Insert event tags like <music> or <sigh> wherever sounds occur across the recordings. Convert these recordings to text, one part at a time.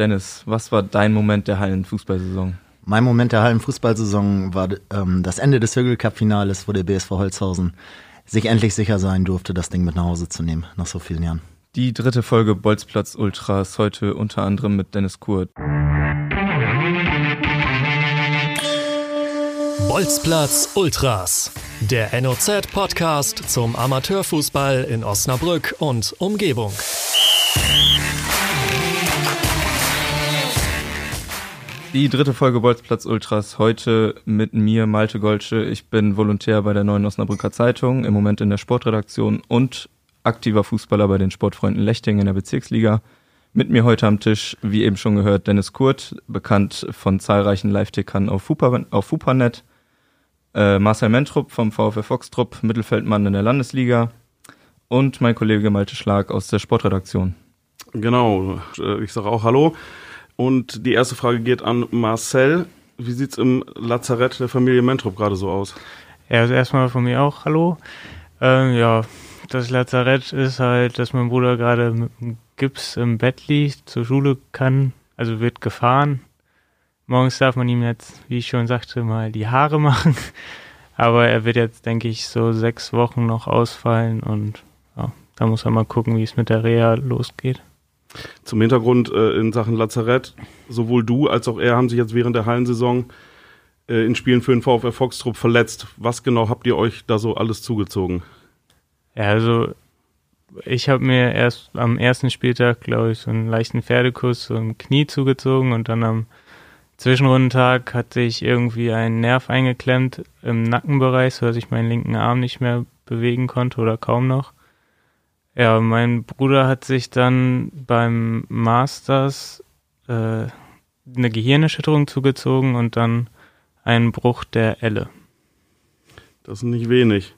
Dennis, was war dein Moment der Hallenfußballsaison? Mein Moment der Hallenfußballsaison war ähm, das Ende des Hügel Cup Finales, wo der BSV Holzhausen sich endlich sicher sein durfte, das Ding mit nach Hause zu nehmen, nach so vielen Jahren. Die dritte Folge Bolzplatz Ultras, heute unter anderem mit Dennis Kurt. Bolzplatz Ultras, der NOZ-Podcast zum Amateurfußball in Osnabrück und Umgebung. Die dritte Folge Bolzplatz Ultras heute mit mir, Malte Golsche. Ich bin Volontär bei der Neuen Osnabrücker Zeitung, im Moment in der Sportredaktion und aktiver Fußballer bei den Sportfreunden Lechting in der Bezirksliga. Mit mir heute am Tisch, wie eben schon gehört, Dennis Kurt, bekannt von zahlreichen Live-Tickern auf, Fupa, auf Fupanet. Äh, Marcel Mentrup vom VfL Foxtrupp, Mittelfeldmann in der Landesliga. Und mein Kollege Malte Schlag aus der Sportredaktion. Genau, ich sage auch Hallo. Und die erste Frage geht an Marcel. Wie sieht's im Lazarett der Familie Mentrup gerade so aus? Ja, also erstmal von mir auch Hallo. Ähm, ja, das Lazarett ist halt, dass mein Bruder gerade mit dem Gips im Bett liegt, zur Schule kann, also wird gefahren. Morgens darf man ihm jetzt, wie ich schon sagte, mal die Haare machen. <laughs> Aber er wird jetzt, denke ich, so sechs Wochen noch ausfallen und ja, da muss er mal gucken, wie es mit der Reha losgeht. Zum Hintergrund äh, in Sachen Lazarett, sowohl du als auch er haben sich jetzt während der Hallensaison äh, in Spielen für den VfR Foxtrupp verletzt. Was genau habt ihr euch da so alles zugezogen? Ja, also ich habe mir erst am ersten Spieltag, glaube ich, so einen leichten Pferdekuss so im Knie zugezogen und dann am Zwischenrundentag hatte ich irgendwie einen Nerv eingeklemmt im Nackenbereich, sodass ich meinen linken Arm nicht mehr bewegen konnte oder kaum noch. Ja, mein Bruder hat sich dann beim Masters äh, eine Gehirnerschütterung zugezogen und dann einen Bruch der Elle. Das ist nicht wenig.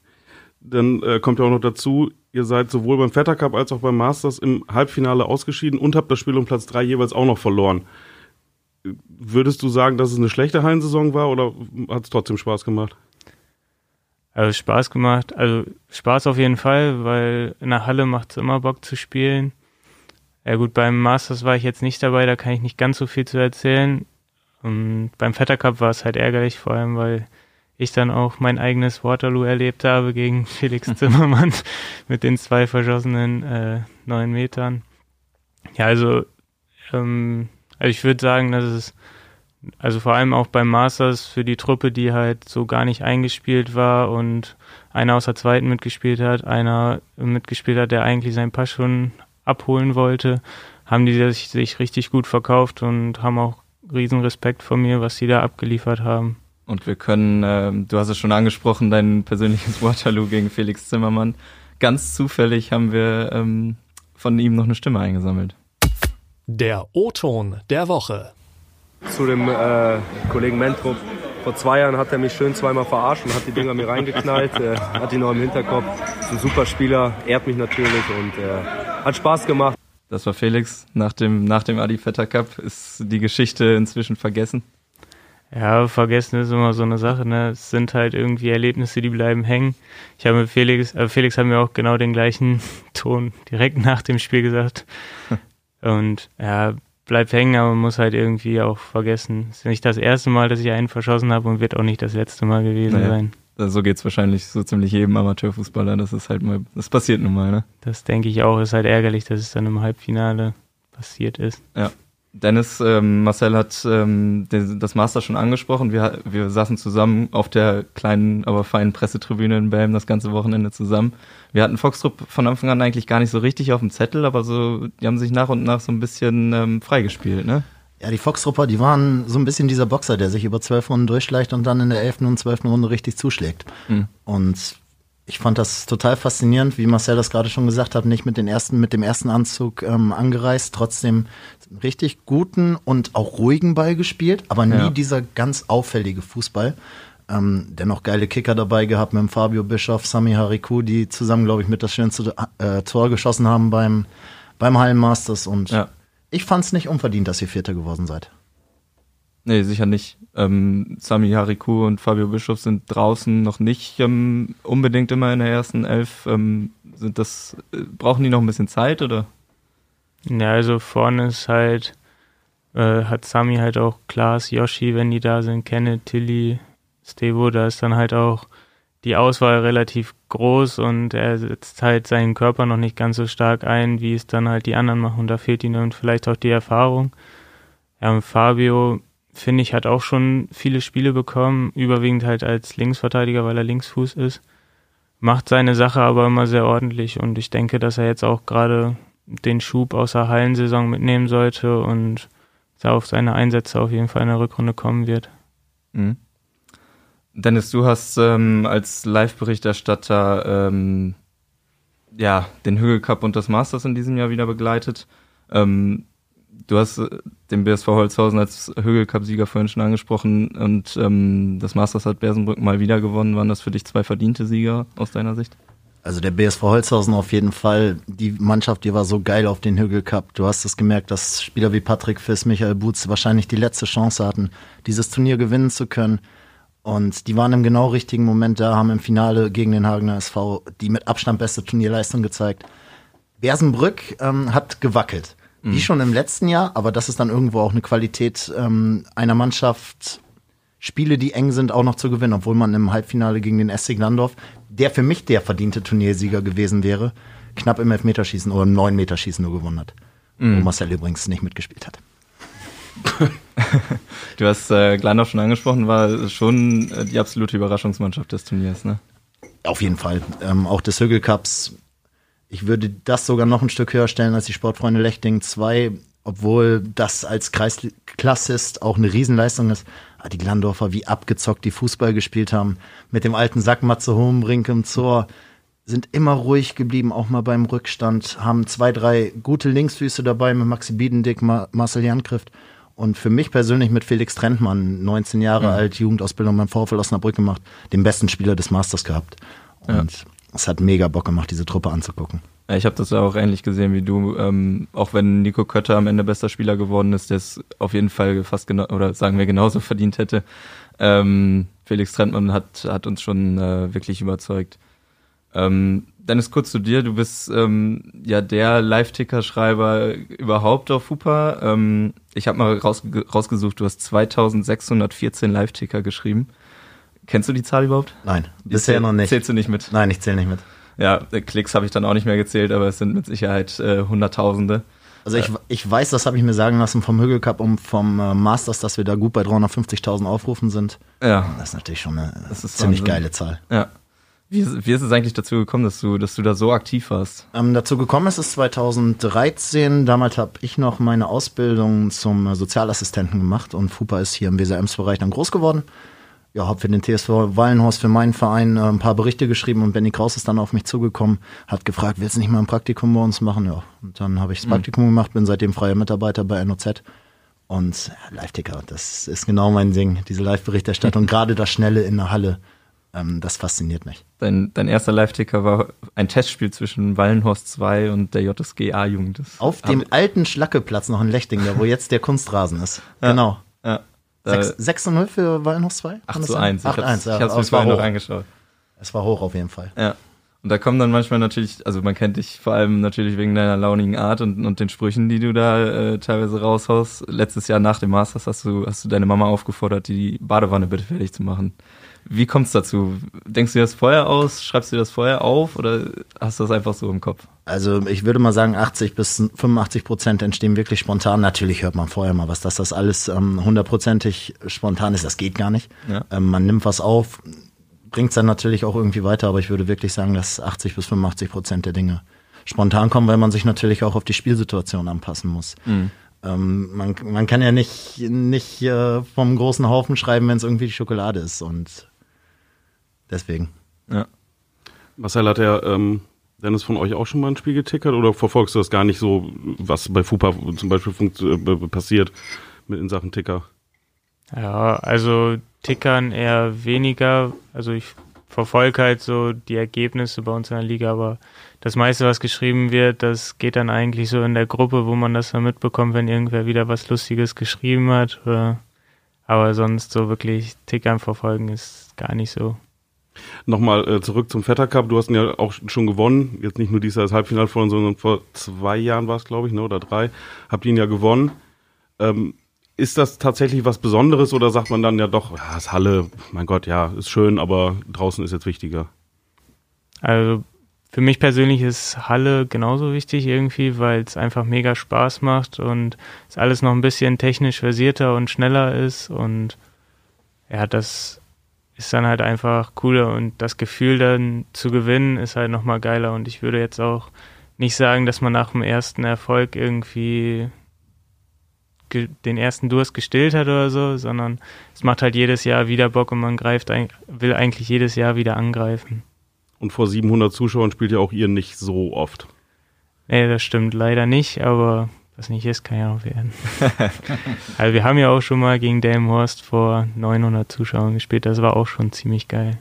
Dann äh, kommt ja auch noch dazu, ihr seid sowohl beim Vetter Cup als auch beim Masters im Halbfinale ausgeschieden und habt das Spiel um Platz 3 jeweils auch noch verloren. Würdest du sagen, dass es eine schlechte Hallensaison war oder hat es trotzdem Spaß gemacht? Also Spaß gemacht, also Spaß auf jeden Fall, weil in der Halle macht es immer Bock zu spielen. Ja gut, beim Masters war ich jetzt nicht dabei, da kann ich nicht ganz so viel zu erzählen. Und beim Vetter Cup war es halt ärgerlich, vor allem weil ich dann auch mein eigenes Waterloo erlebt habe gegen <laughs> Felix Zimmermann <laughs> mit den zwei verschossenen äh, neun Metern. Ja, also, ähm, also ich würde sagen, dass es also vor allem auch beim Masters für die Truppe, die halt so gar nicht eingespielt war und einer aus der zweiten mitgespielt hat, einer mitgespielt hat, der eigentlich seinen Pass schon abholen wollte, haben die sich, sich richtig gut verkauft und haben auch riesen Respekt vor mir, was sie da abgeliefert haben. Und wir können, äh, du hast es schon angesprochen, dein persönliches Waterloo gegen Felix Zimmermann. Ganz zufällig haben wir ähm, von ihm noch eine Stimme eingesammelt. Der O-Ton der Woche. Zu dem äh, Kollegen Mentrup. Vor zwei Jahren hat er mich schön zweimal verarscht und hat die Dinger mir reingeknallt. Äh, hat ihn noch im Hinterkopf. Ist ein super Spieler, ehrt mich natürlich und äh, hat Spaß gemacht. Das war Felix. Nach dem, nach dem Adi Vetter Cup ist die Geschichte inzwischen vergessen. Ja, vergessen ist immer so eine Sache, ne? Es sind halt irgendwie Erlebnisse, die bleiben hängen. Ich habe mit Felix, äh, Felix hat mir auch genau den gleichen <laughs> Ton direkt nach dem Spiel gesagt. <laughs> Und ja, bleibt hängen, aber man muss halt irgendwie auch vergessen. Es ist nicht das erste Mal, dass ich einen verschossen habe und wird auch nicht das letzte Mal gewesen naja. sein. So geht's wahrscheinlich so ziemlich jedem Amateurfußballer. Das ist halt mal, das passiert nun mal, ne? Das denke ich auch. Ist halt ärgerlich, dass es dann im Halbfinale passiert ist. Ja. Dennis, ähm, Marcel hat ähm, den, das Master schon angesprochen. Wir, wir saßen zusammen auf der kleinen, aber feinen Pressetribüne in Belm das ganze Wochenende zusammen. Wir hatten Foxtrupp von Anfang an eigentlich gar nicht so richtig auf dem Zettel, aber so, die haben sich nach und nach so ein bisschen ähm, freigespielt, ne? Ja, die Foxtrupper, die waren so ein bisschen dieser Boxer, der sich über zwölf Runden durchschleicht und dann in der elften und zwölften Runde richtig zuschlägt. Mhm. Und ich fand das total faszinierend, wie Marcel das gerade schon gesagt hat, nicht mit, den ersten, mit dem ersten Anzug ähm, angereist, trotzdem richtig guten und auch ruhigen Ball gespielt, aber nie ja. dieser ganz auffällige Fußball. Ähm, dennoch geile Kicker dabei gehabt mit dem Fabio Bischoff, Sami Hariku, die zusammen, glaube ich, mit das schönste äh, Tor geschossen haben beim, beim Hallenmasters. Und ja. ich fand es nicht unverdient, dass ihr Vierter geworden seid. Nee, sicher nicht. Ähm, Sami Hariku und Fabio Bischof sind draußen noch nicht ähm, unbedingt immer in der ersten Elf. Ähm, sind das, äh, brauchen die noch ein bisschen Zeit oder? Ja, also vorne ist halt äh, hat Sami halt auch Klaas, Yoshi, wenn die da sind, Kenneth, Tilly, Stevo, da ist dann halt auch die Auswahl relativ groß und er setzt halt seinen Körper noch nicht ganz so stark ein, wie es dann halt die anderen machen. Da fehlt ihm vielleicht auch die Erfahrung. Ja, und Fabio, finde ich, hat auch schon viele Spiele bekommen, überwiegend halt als Linksverteidiger, weil er Linksfuß ist. Macht seine Sache aber immer sehr ordentlich und ich denke, dass er jetzt auch gerade den Schub aus der Hallensaison mitnehmen sollte und auf seine Einsätze auf jeden Fall in der Rückrunde kommen wird. Mhm. Dennis, du hast ähm, als Live-Berichterstatter ähm, ja, den Hügel Cup und das Masters in diesem Jahr wieder begleitet. Ähm, du hast äh, den BSV Holzhausen als Hügel Cup-Sieger vorhin schon angesprochen und ähm, das Masters hat Bersenbrück mal wieder gewonnen. Waren das für dich zwei verdiente Sieger aus deiner Sicht? Also der BSV Holzhausen auf jeden Fall. Die Mannschaft, die war so geil auf den Hügel Cup. Du hast es gemerkt, dass Spieler wie Patrick Fiss, Michael Butz wahrscheinlich die letzte Chance hatten, dieses Turnier gewinnen zu können. Und die waren im genau richtigen Moment da, haben im Finale gegen den Hagener SV die mit Abstand beste Turnierleistung gezeigt. Bersenbrück ähm, hat gewackelt. Mhm. Wie schon im letzten Jahr, aber das ist dann irgendwo auch eine Qualität ähm, einer Mannschaft, Spiele, die eng sind, auch noch zu gewinnen, obwohl man im Halbfinale gegen den SC Glandorf, der für mich der verdiente Turniersieger gewesen wäre, knapp im Elfmeterschießen oder im Neun-Meterschießen nur gewonnen hat. Mhm. Wo Marcel übrigens nicht mitgespielt hat. <laughs> du hast äh, Glandorf schon angesprochen, war schon äh, die absolute Überraschungsmannschaft des Turniers, ne? Auf jeden Fall. Ähm, auch des Hügel Cups. Ich würde das sogar noch ein Stück höher stellen als die Sportfreunde Lechting 2, obwohl das als Kreisklassist auch eine Riesenleistung ist. Aber die Glandorfer, wie abgezockt die Fußball gespielt haben, mit dem alten Sack Matze Hohenbrink im Zor, sind immer ruhig geblieben, auch mal beim Rückstand, haben zwei, drei gute Linksfüße dabei mit Maxi Biedendick, Marcel Jankrift und für mich persönlich mit Felix Trentmann, 19 Jahre mhm. alt, Jugendausbildung beim VfL Osnabrück gemacht, den besten Spieler des Masters gehabt. Und ja. Es hat mega Bock gemacht, diese Truppe anzugucken. Ja, ich habe das auch ähnlich gesehen wie du. Ähm, auch wenn Nico Kötter am Ende bester Spieler geworden ist, der es auf jeden Fall fast genau oder sagen wir genauso <laughs> verdient hätte. Ähm, Felix Trentmann hat, hat uns schon äh, wirklich überzeugt. Ähm, Dennis, kurz zu dir. Du bist ähm, ja der Live-Ticker-Schreiber überhaupt auf Hupa. Ähm, ich habe mal rausge rausgesucht, du hast 2614 Live-Ticker geschrieben. Kennst du die Zahl überhaupt? Nein, bisher noch nicht. Zählst du nicht mit? Nein, ich zähle nicht mit. Ja, Klicks habe ich dann auch nicht mehr gezählt, aber es sind mit Sicherheit äh, Hunderttausende. Also ich, ich weiß, das habe ich mir sagen lassen vom Hügel Cup und vom äh, Masters, dass wir da gut bei 350.000 Aufrufen sind. Ja. Das ist natürlich schon eine ziemlich Wahnsinn. geile Zahl. Ja. Wie, wie ist es eigentlich dazu gekommen, dass du, dass du da so aktiv warst? Ähm, dazu gekommen ist es 2013. Damals habe ich noch meine Ausbildung zum Sozialassistenten gemacht und FUPA ist hier im WSRMs-Bereich dann groß geworden. Ja, habe für den TSV Wallenhorst, für meinen Verein, äh, ein paar Berichte geschrieben und Benny Kraus ist dann auf mich zugekommen, hat gefragt, willst du nicht mal ein Praktikum bei uns machen? Ja, und dann habe ich das mhm. Praktikum mhm. gemacht, bin seitdem freier Mitarbeiter bei NOZ. Und ja, Live-Ticker, das ist genau mein Ding, diese Live-Berichterstattung, <laughs> gerade das Schnelle in der Halle ähm, das fasziniert mich. Dein, dein erster Live-Ticker war ein Testspiel zwischen Wallenhorst 2 und der JSG A-Jugend. Auf dem alten Schlackeplatz noch in Lechting, da wo jetzt der Kunstrasen ist. <laughs> Ja. Genau. Ja. 6, 6 0 für Wallenhorst 2? 8 zu 1. 8 1, ja. Ich hab's mir vorhin noch angeschaut. Es war hoch auf jeden Fall. Ja. Und da kommen dann manchmal natürlich, also man kennt dich vor allem natürlich wegen deiner launigen Art und, und den Sprüchen, die du da äh, teilweise raushaust. Letztes Jahr nach dem Masters hast du, hast du deine Mama aufgefordert, die Badewanne bitte fertig zu machen. Wie kommt es dazu? Denkst du dir das vorher aus? Schreibst du dir das vorher auf oder hast du das einfach so im Kopf? Also ich würde mal sagen, 80 bis 85 Prozent entstehen wirklich spontan. Natürlich hört man vorher mal was, dass das alles ähm, hundertprozentig ähm, spontan ist. Das geht gar nicht. Ja. Ähm, man nimmt was auf, bringt es dann natürlich auch irgendwie weiter, aber ich würde wirklich sagen, dass 80 bis 85 Prozent der Dinge spontan kommen, weil man sich natürlich auch auf die Spielsituation anpassen muss. Mhm. Ähm, man, man kann ja nicht, nicht äh, vom großen Haufen schreiben, wenn es irgendwie die Schokolade ist. Und Deswegen. Ja. Marcel hat ja ähm, Dennis von euch auch schon mal ein Spiel getickert oder verfolgst du das gar nicht so, was bei FUPA zum Beispiel äh, passiert mit in Sachen Ticker? Ja, also Tickern eher weniger. Also ich verfolge halt so die Ergebnisse bei uns in der Liga, aber das meiste, was geschrieben wird, das geht dann eigentlich so in der Gruppe, wo man das dann mitbekommt, wenn irgendwer wieder was Lustiges geschrieben hat. Oder, aber sonst so wirklich Tickern verfolgen ist gar nicht so. Nochmal äh, zurück zum Vetter Cup. Du hast ihn ja auch schon gewonnen. Jetzt nicht nur dieses Jahr das Halbfinale vorhin, sondern vor zwei Jahren war es, glaube ich, ne, oder drei. Habt ihr ihn ja gewonnen. Ähm, ist das tatsächlich was Besonderes oder sagt man dann ja doch, ja, ist Halle, mein Gott, ja, ist schön, aber draußen ist jetzt wichtiger? Also für mich persönlich ist Halle genauso wichtig irgendwie, weil es einfach mega Spaß macht und es alles noch ein bisschen technisch versierter und schneller ist und ja, das ist dann halt einfach cooler und das Gefühl dann zu gewinnen ist halt nochmal geiler und ich würde jetzt auch nicht sagen, dass man nach dem ersten Erfolg irgendwie den ersten Durst gestillt hat oder so, sondern es macht halt jedes Jahr wieder Bock und man greift, will eigentlich jedes Jahr wieder angreifen. Und vor 700 Zuschauern spielt ja auch ihr nicht so oft. Nee, das stimmt leider nicht, aber was nicht ist, kann ja noch werden. <laughs> also wir haben ja auch schon mal gegen Delmenhorst vor 900 Zuschauern gespielt, das war auch schon ziemlich geil.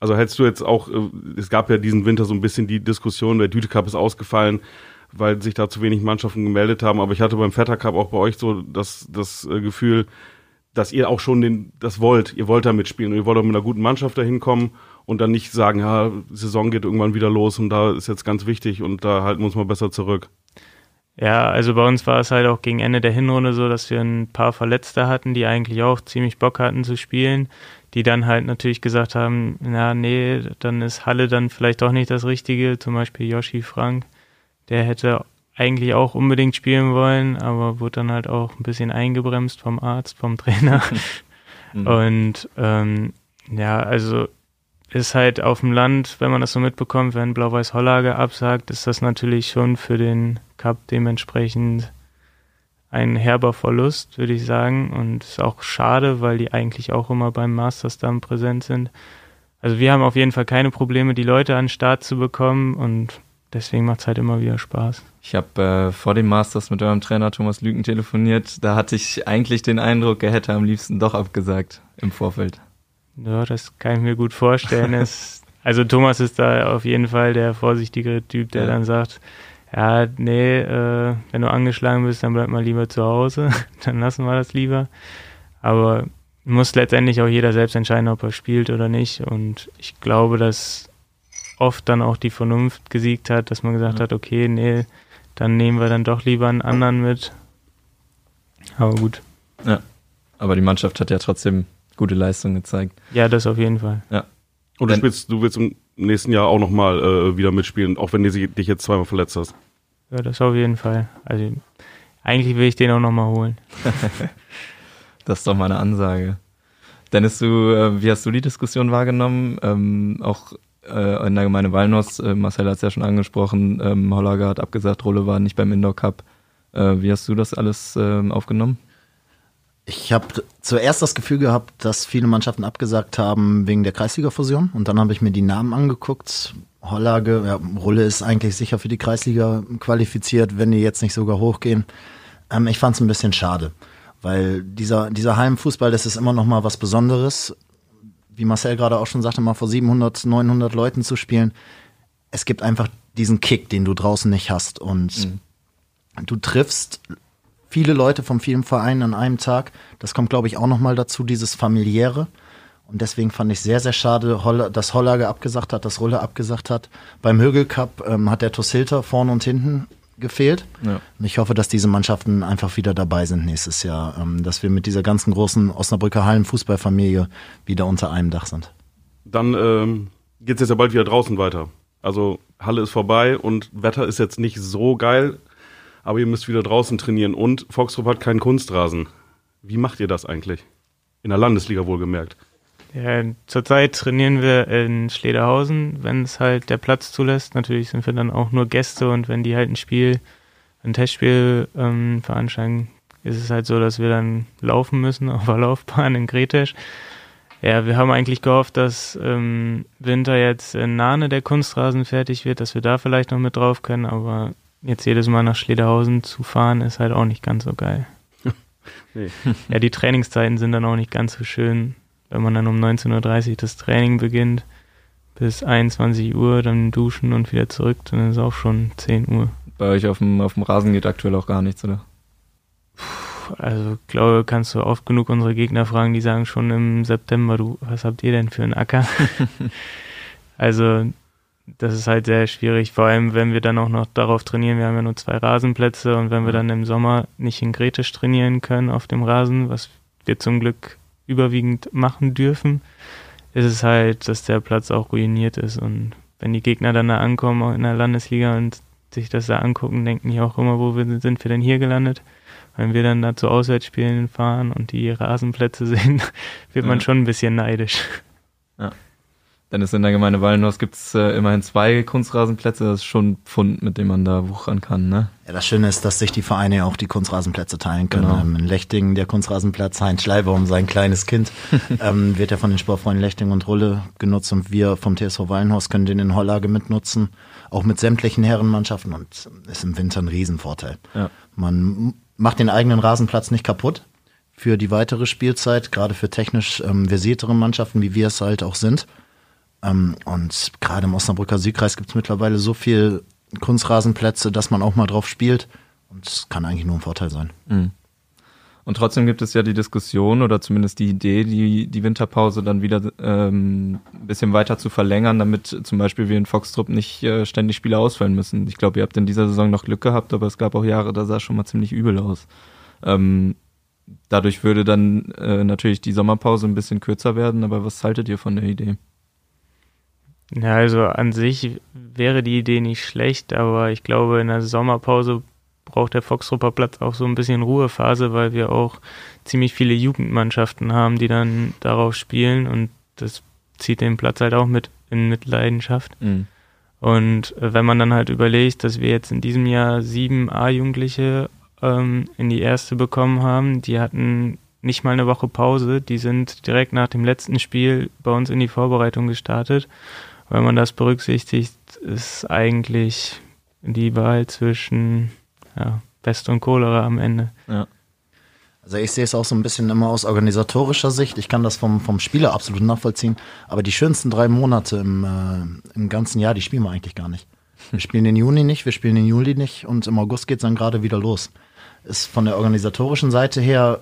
Also hättest du jetzt auch, äh, es gab ja diesen Winter so ein bisschen die Diskussion, der Düte Cup ist ausgefallen, weil sich da zu wenig Mannschaften gemeldet haben, aber ich hatte beim Vetter Cup auch bei euch so das, das äh, Gefühl, dass ihr auch schon den, das wollt, ihr wollt da mitspielen und ihr wollt auch mit einer guten Mannschaft da hinkommen und dann nicht sagen, ja, Saison geht irgendwann wieder los und da ist jetzt ganz wichtig und da halten wir uns mal besser zurück. Ja, also bei uns war es halt auch gegen Ende der Hinrunde so, dass wir ein paar Verletzte hatten, die eigentlich auch ziemlich Bock hatten zu spielen, die dann halt natürlich gesagt haben, na nee, dann ist Halle dann vielleicht doch nicht das Richtige, zum Beispiel Yoshi Frank, der hätte eigentlich auch unbedingt spielen wollen, aber wurde dann halt auch ein bisschen eingebremst vom Arzt, vom <laughs> Trainer. Mhm. Und ähm, ja, also ist halt auf dem Land, wenn man das so mitbekommt, wenn Blau-Weiß Hollage absagt, ist das natürlich schon für den Cup dementsprechend ein herber Verlust, würde ich sagen. Und ist auch schade, weil die eigentlich auch immer beim Masters dann präsent sind. Also wir haben auf jeden Fall keine Probleme, die Leute an den Start zu bekommen und deswegen macht es halt immer wieder Spaß. Ich habe äh, vor dem Masters mit eurem Trainer Thomas Lüken telefoniert. Da hatte ich eigentlich den Eindruck, er hätte am liebsten doch abgesagt im Vorfeld. Ja, das kann ich mir gut vorstellen. es, also Thomas ist da auf jeden Fall der vorsichtigere Typ, der ja. dann sagt, ja, nee, äh, wenn du angeschlagen bist, dann bleib mal lieber zu Hause. <laughs> dann lassen wir das lieber. Aber muss letztendlich auch jeder selbst entscheiden, ob er spielt oder nicht. Und ich glaube, dass oft dann auch die Vernunft gesiegt hat, dass man gesagt ja. hat, okay, nee, dann nehmen wir dann doch lieber einen anderen mit. Aber gut. Ja. Aber die Mannschaft hat ja trotzdem gute Leistung gezeigt. Ja, das auf jeden Fall. Ja. Und du, spielst, du willst im nächsten Jahr auch nochmal äh, wieder mitspielen, auch wenn du dich jetzt zweimal verletzt hast. Ja, das auf jeden Fall. Also eigentlich will ich den auch nochmal holen. <laughs> <laughs> das ist doch mal eine Ansage. Dennis, du, äh, wie hast du die Diskussion wahrgenommen? Ähm, auch äh, in der Gemeinde Walnuss, äh, Marcel hat es ja schon angesprochen, ähm, Hollager hat abgesagt, Rolle war nicht beim Indoor Cup. Äh, wie hast du das alles ähm, aufgenommen? Ich habe zuerst das Gefühl gehabt, dass viele Mannschaften abgesagt haben wegen der Kreisliga-Fusion. Und dann habe ich mir die Namen angeguckt. Hollage, ja, Rulle ist eigentlich sicher für die Kreisliga qualifiziert, wenn die jetzt nicht sogar hochgehen. Ähm, ich fand es ein bisschen schade, weil dieser, dieser Heimfußball, das ist immer noch mal was Besonderes. Wie Marcel gerade auch schon sagte, mal vor 700, 900 Leuten zu spielen. Es gibt einfach diesen Kick, den du draußen nicht hast. Und mhm. du triffst viele Leute von vielen Vereinen an einem Tag. Das kommt, glaube ich, auch nochmal dazu, dieses familiäre. Und deswegen fand ich sehr, sehr schade, dass Hollage abgesagt hat, dass Rulle abgesagt hat. Beim Högel Cup ähm, hat der Tossilter vorne und hinten gefehlt. Ja. Und ich hoffe, dass diese Mannschaften einfach wieder dabei sind nächstes Jahr, ähm, dass wir mit dieser ganzen großen Osnabrücker Hallen-Fußballfamilie wieder unter einem Dach sind. Dann ähm, geht es jetzt ja bald wieder draußen weiter. Also Halle ist vorbei und Wetter ist jetzt nicht so geil aber ihr müsst wieder draußen trainieren und Foxtrop hat keinen Kunstrasen. Wie macht ihr das eigentlich? In der Landesliga wohlgemerkt. Ja, zurzeit trainieren wir in Schlederhausen, wenn es halt der Platz zulässt. Natürlich sind wir dann auch nur Gäste und wenn die halt ein Spiel, ein Testspiel ähm, veranstalten, ist es halt so, dass wir dann laufen müssen <laughs> auf der Laufbahn in Gretesch. Ja, wir haben eigentlich gehofft, dass ähm, Winter jetzt in Nahne der Kunstrasen fertig wird, dass wir da vielleicht noch mit drauf können, aber jetzt jedes Mal nach Schlederhausen zu fahren, ist halt auch nicht ganz so geil. <laughs> nee. <laughs> Ja, die Trainingszeiten sind dann auch nicht ganz so schön, wenn man dann um 19.30 Uhr das Training beginnt, bis 21 Uhr, dann duschen und wieder zurück, dann ist es auch schon 10 Uhr. Bei euch auf dem, auf dem Rasen geht aktuell auch gar nichts, oder? Also, glaube, kannst du oft genug unsere Gegner fragen, die sagen schon im September, du, was habt ihr denn für einen Acker? <laughs> also, das ist halt sehr schwierig, vor allem wenn wir dann auch noch darauf trainieren, wir haben ja nur zwei Rasenplätze und wenn wir dann im Sommer nicht in Gretisch trainieren können auf dem Rasen, was wir zum Glück überwiegend machen dürfen, ist es halt, dass der Platz auch ruiniert ist und wenn die Gegner dann da ankommen in der Landesliga und sich das da angucken, denken die auch immer, wo sind wir denn hier gelandet? Wenn wir dann da zu Auswärtsspielen fahren und die Rasenplätze <laughs> sehen, wird man schon ein bisschen neidisch. Ja. Denn es in der Gemeinde Wallenhaus gibt es äh, immerhin zwei Kunstrasenplätze. Das ist schon ein Pfund, mit dem man da wuchern kann. Ne? Ja, das Schöne ist, dass sich die Vereine auch die Kunstrasenplätze teilen können. Genau. Ähm, in Lechting der Kunstrasenplatz Heinz Schleiber um sein kleines Kind <laughs> ähm, wird ja von den Sportfreunden Lechting und Rulle genutzt und wir vom TSV Wallenhaus können den in Hollage mitnutzen, auch mit sämtlichen Herrenmannschaften und ist im Winter ein Riesenvorteil. Ja. Man macht den eigenen Rasenplatz nicht kaputt für die weitere Spielzeit, gerade für technisch ähm, versiertere Mannschaften, wie wir es halt auch sind. Ähm, und gerade im Osnabrücker Südkreis gibt es mittlerweile so viel Kunstrasenplätze, dass man auch mal drauf spielt. Und es kann eigentlich nur ein Vorteil sein. Mhm. Und trotzdem gibt es ja die Diskussion oder zumindest die Idee, die, die Winterpause dann wieder ähm, ein bisschen weiter zu verlängern, damit zum Beispiel wir in Foxtrupp nicht äh, ständig Spiele ausfallen müssen. Ich glaube, ihr habt in dieser Saison noch Glück gehabt, aber es gab auch Jahre, da sah es schon mal ziemlich übel aus. Ähm, dadurch würde dann äh, natürlich die Sommerpause ein bisschen kürzer werden, aber was haltet ihr von der Idee? Ja, also an sich wäre die Idee nicht schlecht, aber ich glaube, in der Sommerpause braucht der Foxtrupper Platz auch so ein bisschen Ruhephase, weil wir auch ziemlich viele Jugendmannschaften haben, die dann darauf spielen und das zieht den Platz halt auch mit in Mitleidenschaft. Mhm. Und wenn man dann halt überlegt, dass wir jetzt in diesem Jahr sieben A-Jugendliche ähm, in die erste bekommen haben, die hatten nicht mal eine Woche Pause, die sind direkt nach dem letzten Spiel bei uns in die Vorbereitung gestartet wenn man das berücksichtigt, ist eigentlich die Wahl zwischen ja, Pest und Cholera am Ende. Ja. Also ich sehe es auch so ein bisschen immer aus organisatorischer Sicht. Ich kann das vom, vom Spieler absolut nachvollziehen. Aber die schönsten drei Monate im, äh, im ganzen Jahr, die spielen wir eigentlich gar nicht. Wir spielen den Juni nicht, wir spielen den Juli nicht und im August geht es dann gerade wieder los. Ist von der organisatorischen Seite her,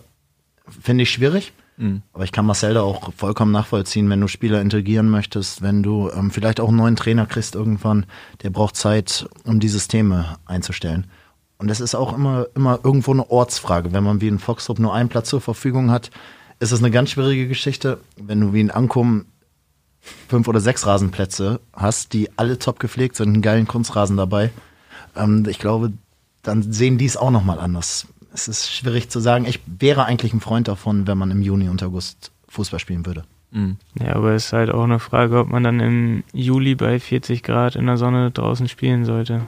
finde ich schwierig. Mhm. Aber ich kann Marcel da auch vollkommen nachvollziehen, wenn du Spieler integrieren möchtest, wenn du ähm, vielleicht auch einen neuen Trainer kriegst irgendwann, der braucht Zeit, um die Systeme einzustellen. Und es ist auch immer, immer irgendwo eine Ortsfrage. Wenn man wie in Foxtrop nur einen Platz zur Verfügung hat, ist es eine ganz schwierige Geschichte. Wenn du wie in Ankum fünf oder sechs Rasenplätze hast, die alle top gepflegt sind, einen geilen Kunstrasen dabei, ähm, ich glaube, dann sehen die es auch nochmal anders es ist schwierig zu sagen. Ich wäre eigentlich ein Freund davon, wenn man im Juni und August Fußball spielen würde. Mhm. Ja, aber es ist halt auch eine Frage, ob man dann im Juli bei 40 Grad in der Sonne draußen spielen sollte.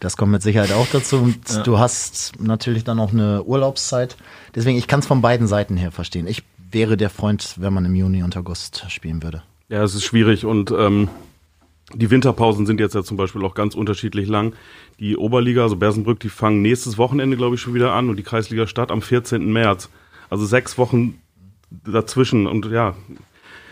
Das kommt mit Sicherheit auch dazu. Und ja. du hast natürlich dann auch eine Urlaubszeit. Deswegen, ich kann es von beiden Seiten her verstehen. Ich wäre der Freund, wenn man im Juni und August spielen würde. Ja, es ist schwierig und ähm, die Winterpausen sind jetzt ja zum Beispiel auch ganz unterschiedlich lang. Die Oberliga, also Bersenbrück, die fangen nächstes Wochenende, glaube ich, schon wieder an und die Kreisliga Stadt am 14. März. Also sechs Wochen dazwischen. Und ja,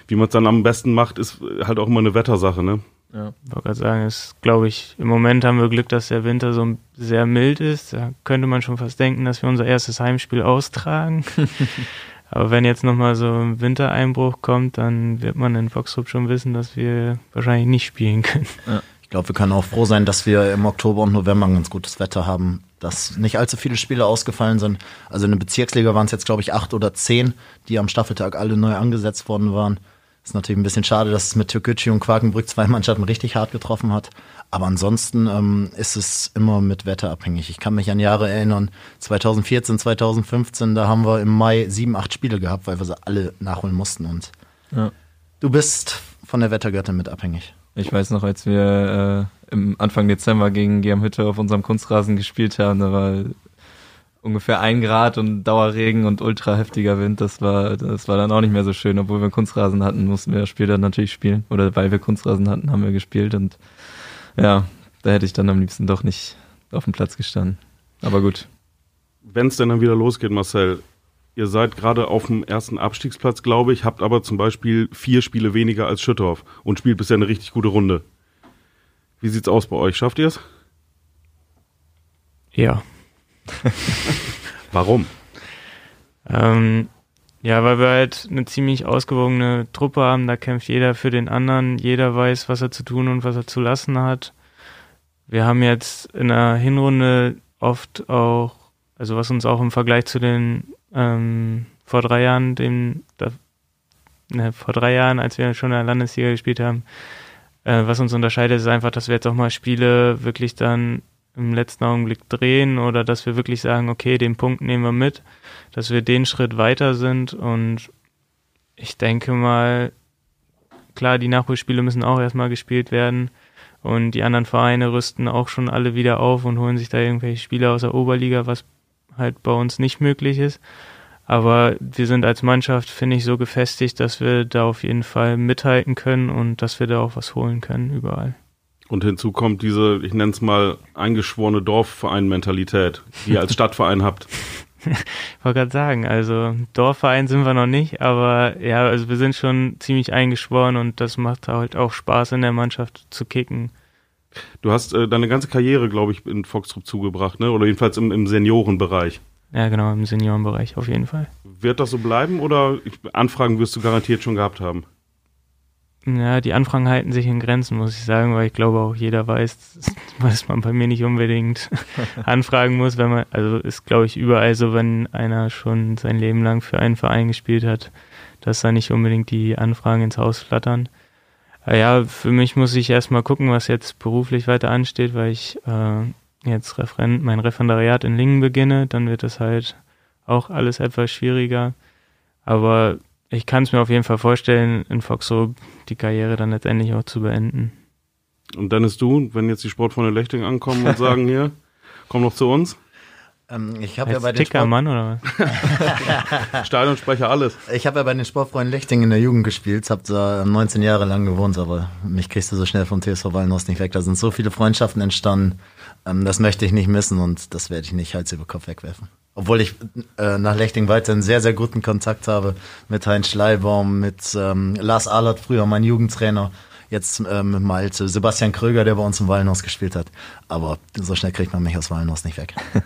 wie man es dann am besten macht, ist halt auch immer eine Wettersache, ne? Ja, ich wollte gerade sagen, ist, glaube ich, im Moment haben wir Glück, dass der Winter so sehr mild ist. Da könnte man schon fast denken, dass wir unser erstes Heimspiel austragen. <laughs> Aber wenn jetzt nochmal so ein Wintereinbruch kommt, dann wird man in Foxrup schon wissen, dass wir wahrscheinlich nicht spielen können. Ja. Ich glaube, wir können auch froh sein, dass wir im Oktober und November ein ganz gutes Wetter haben, dass nicht allzu viele Spiele ausgefallen sind. Also in der Bezirksliga waren es jetzt, glaube ich, acht oder zehn, die am Staffeltag alle neu angesetzt worden waren. Ist natürlich ein bisschen schade, dass es mit Türkgücü und Quakenbrück zwei Mannschaften richtig hart getroffen hat. Aber ansonsten ähm, ist es immer mit Wetter abhängig. Ich kann mich an Jahre erinnern, 2014, 2015, da haben wir im Mai sieben, acht Spiele gehabt, weil wir sie alle nachholen mussten. Und ja. du bist von der Wettergöttin mit abhängig. Ich weiß noch, als wir äh, im Anfang Dezember gegen Germ Hütte auf unserem Kunstrasen gespielt haben, da war ungefähr ein Grad und Dauerregen und ultra heftiger Wind. Das war, das war dann auch nicht mehr so schön. Obwohl wir Kunstrasen hatten, mussten wir das Spiel dann natürlich spielen. Oder weil wir Kunstrasen hatten, haben wir gespielt und ja, da hätte ich dann am liebsten doch nicht auf dem Platz gestanden. Aber gut. Wenn es denn dann wieder losgeht, Marcel, ihr seid gerade auf dem ersten Abstiegsplatz, glaube ich, habt aber zum Beispiel vier Spiele weniger als Schüttorf und spielt bisher eine richtig gute Runde. Wie sieht's aus bei euch? Schafft ihr es? Ja. <laughs> Warum? Ähm, Ja, weil wir halt eine ziemlich ausgewogene Truppe haben, da kämpft jeder für den anderen, jeder weiß, was er zu tun und was er zu lassen hat. Wir haben jetzt in der Hinrunde oft auch, also was uns auch im Vergleich zu den ähm, vor drei Jahren, dem, da, ne, vor drei Jahren, als wir schon in der Landesliga gespielt haben, äh, was uns unterscheidet, ist einfach, dass wir jetzt auch mal Spiele wirklich dann im letzten Augenblick drehen oder dass wir wirklich sagen, okay, den Punkt nehmen wir mit, dass wir den Schritt weiter sind und ich denke mal, klar, die Nachholspiele müssen auch erstmal gespielt werden und die anderen Vereine rüsten auch schon alle wieder auf und holen sich da irgendwelche Spieler aus der Oberliga, was halt bei uns nicht möglich ist. Aber wir sind als Mannschaft, finde ich, so gefestigt, dass wir da auf jeden Fall mithalten können und dass wir da auch was holen können überall. Und hinzu kommt diese, ich nenne es mal, eingeschworene Dorfverein-Mentalität, die ihr als <laughs> Stadtverein habt. <laughs> ich wollte gerade sagen, also Dorfverein sind wir noch nicht, aber ja, also wir sind schon ziemlich eingeschworen und das macht halt auch Spaß in der Mannschaft zu kicken. Du hast äh, deine ganze Karriere, glaube ich, in Foxtrupp zugebracht, ne? Oder jedenfalls im, im Seniorenbereich. Ja, genau, im Seniorenbereich auf jeden Fall. Wird das so bleiben oder Anfragen wirst du garantiert schon gehabt haben? Ja, die Anfragen halten sich in Grenzen, muss ich sagen, weil ich glaube auch jeder weiß, <laughs> dass man bei mir nicht unbedingt <laughs> anfragen muss, wenn man, also ist glaube ich überall so, wenn einer schon sein Leben lang für einen Verein gespielt hat, dass da nicht unbedingt die Anfragen ins Haus flattern. Aber ja, für mich muss ich erstmal gucken, was jetzt beruflich weiter ansteht, weil ich äh, jetzt Referent, mein Referendariat in Lingen beginne, dann wird das halt auch alles etwas schwieriger. Aber ich kann es mir auf jeden Fall vorstellen, in Foxo die Karriere dann letztendlich auch zu beenden. Und Dennis, du, wenn jetzt die Sportfreunde Lechting ankommen und sagen, hier, komm noch zu uns. Ähm, ich habe ja bei den Tickermann oder was? <laughs> Stadionsprecher, alles. Ich habe ja bei den Sportfreunden Lechting in der Jugend gespielt, habe da 19 Jahre lang gewohnt, aber mich kriegst du so schnell vom TSV Wallenhorst nicht weg. Da sind so viele Freundschaften entstanden, ähm, das möchte ich nicht missen und das werde ich nicht Hals über Kopf wegwerfen. Obwohl ich äh, nach Lechting weiterhin sehr, sehr guten Kontakt habe mit Heinz Schleibaum, mit ähm, Lars Ahlert, früher mein Jugendtrainer, jetzt ähm, mit Malte, Sebastian Kröger, der bei uns im Wallenhaus gespielt hat. Aber so schnell kriegt man mich aus Wallenhaus nicht weg. <laughs>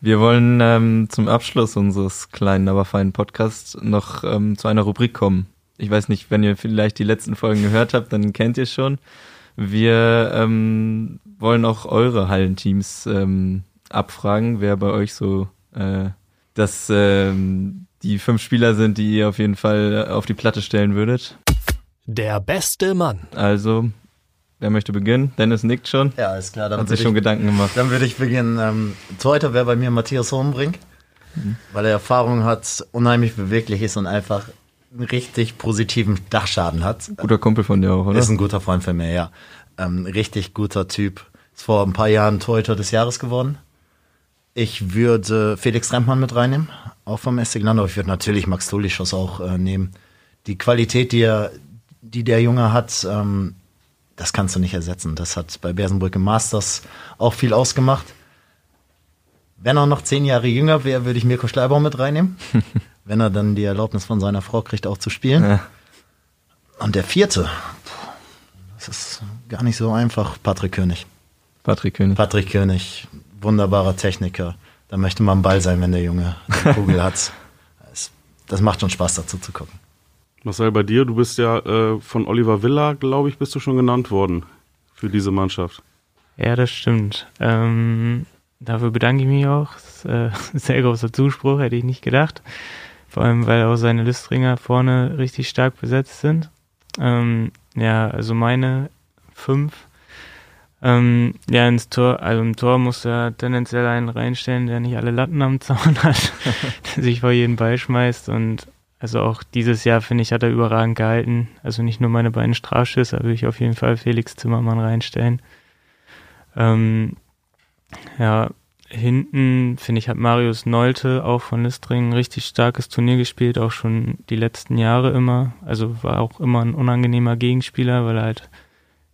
Wir wollen ähm, zum Abschluss unseres kleinen, aber feinen Podcasts noch ähm, zu einer Rubrik kommen. Ich weiß nicht, wenn ihr vielleicht die letzten Folgen gehört habt, dann kennt ihr schon. Wir ähm, wollen auch eure Hallenteams ähm, abfragen, wer bei euch so äh, das ähm, die fünf Spieler sind, die ihr auf jeden Fall auf die Platte stellen würdet. Der beste Mann. Also, wer möchte beginnen? Dennis nickt schon. Ja, ist klar. Dann Hat sich schon ich, Gedanken gemacht. Dann würde ich beginnen. Ähm, Torhüter wäre bei mir Matthias Hohenbrink, mhm. weil er Erfahrung hat, unheimlich beweglich ist und einfach einen richtig positiven Dachschaden hat. Guter Kumpel von dir auch, oder? Ist ein guter Freund von mir, ja. Ähm, richtig guter Typ. Ist vor ein paar Jahren Torhüter des Jahres geworden. Ich würde Felix Rempmann mit reinnehmen, auch vom SC Glandau. Ich würde natürlich Max Tulischos auch äh, nehmen. Die Qualität, die, er, die der Junge hat, ähm, das kannst du nicht ersetzen. Das hat bei Bersenbrück im Masters auch viel ausgemacht. Wenn er noch zehn Jahre jünger wäre, würde ich Mirko Schleibaum mit reinnehmen. <laughs> wenn er dann die Erlaubnis von seiner Frau kriegt, auch zu spielen. Ja. Und der vierte, das ist gar nicht so einfach, Patrick König. Patrick König. Patrick König, wunderbarer Techniker. Da möchte man Ball sein, wenn der Junge die <laughs> Kugel hat. Das, das, macht schon Spaß, dazu zu gucken. Marcel, bei dir, du bist ja äh, von Oliver Villa, glaube ich, bist du schon genannt worden für diese Mannschaft. Ja, das stimmt. Ähm, dafür bedanke ich mich auch. Das äh, <laughs> sehr großer Zuspruch, hätte ich nicht gedacht. Vor allem, weil auch seine Lüstringer vorne richtig stark besetzt sind. Ähm, ja, also meine fünf ähm, ja, ins Tor, also im Tor muss er tendenziell einen reinstellen, der nicht alle Latten am Zaun <laughs> hat, der sich vor jeden Ball schmeißt und also auch dieses Jahr, finde ich, hat er überragend gehalten. Also nicht nur meine beiden Strafschüsse, da würde ich auf jeden Fall Felix Zimmermann reinstellen. Ähm, ja, hinten, finde ich, hat Marius Nolte auch von Listring ein richtig starkes Turnier gespielt, auch schon die letzten Jahre immer. Also war auch immer ein unangenehmer Gegenspieler, weil er halt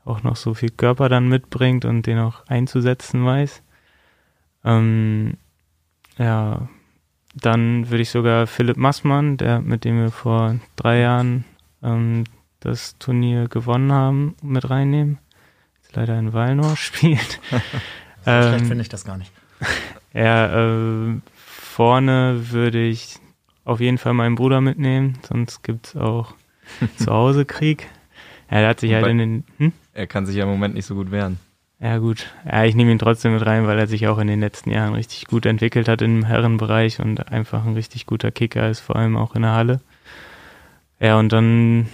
auch noch so viel Körper dann mitbringt und den auch einzusetzen weiß. Ähm, ja, dann würde ich sogar Philipp Massmann, der, mit dem wir vor drei Jahren ähm, das Turnier gewonnen haben, mit reinnehmen. Jetzt leider in Wallnor <laughs> spielt. so ähm, finde ich das gar nicht. <laughs> Ja, äh, vorne würde ich auf jeden Fall meinen Bruder mitnehmen, sonst gibt's auch <laughs> zu Hause Krieg. Ja, der hat sich halt in den. Hm? Er kann sich ja im Moment nicht so gut wehren. Ja, gut. Ja, ich nehme ihn trotzdem mit rein, weil er sich auch in den letzten Jahren richtig gut entwickelt hat im Herrenbereich und einfach ein richtig guter Kicker ist, vor allem auch in der Halle. Ja, und dann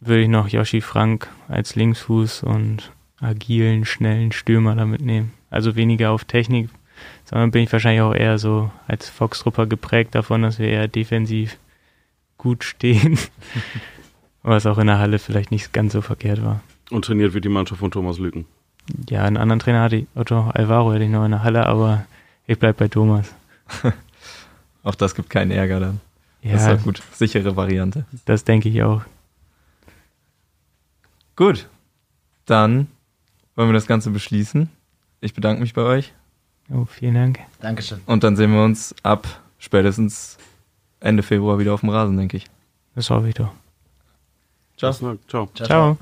würde ich noch Yoshi Frank als Linksfuß und agilen, schnellen Stürmer da mitnehmen. Also weniger auf Technik, sondern bin ich wahrscheinlich auch eher so als Foxtrupper geprägt davon, dass wir eher defensiv gut stehen. <laughs> Was auch in der Halle vielleicht nicht ganz so verkehrt war. Und trainiert wird die Mannschaft von Thomas Lücken. Ja, einen anderen Trainer hatte ich, Otto Alvaro hätte ich noch in der Halle, aber ich bleib bei Thomas. <laughs> Auch das gibt keinen Ärger dann. Ja, Das ist doch gut. Sichere Variante. das denke ich auch. Gut. Dann wollen wir das Ganze beschließen. Ich bedanke mich bei euch. Oh, vielen Dank. Dankeschön. Und dann sehen wir uns ab spätestens Ende Februar wieder auf dem Rasen, denke ich. Das hoffe ich doch. Ciao. Ciao. Ciao.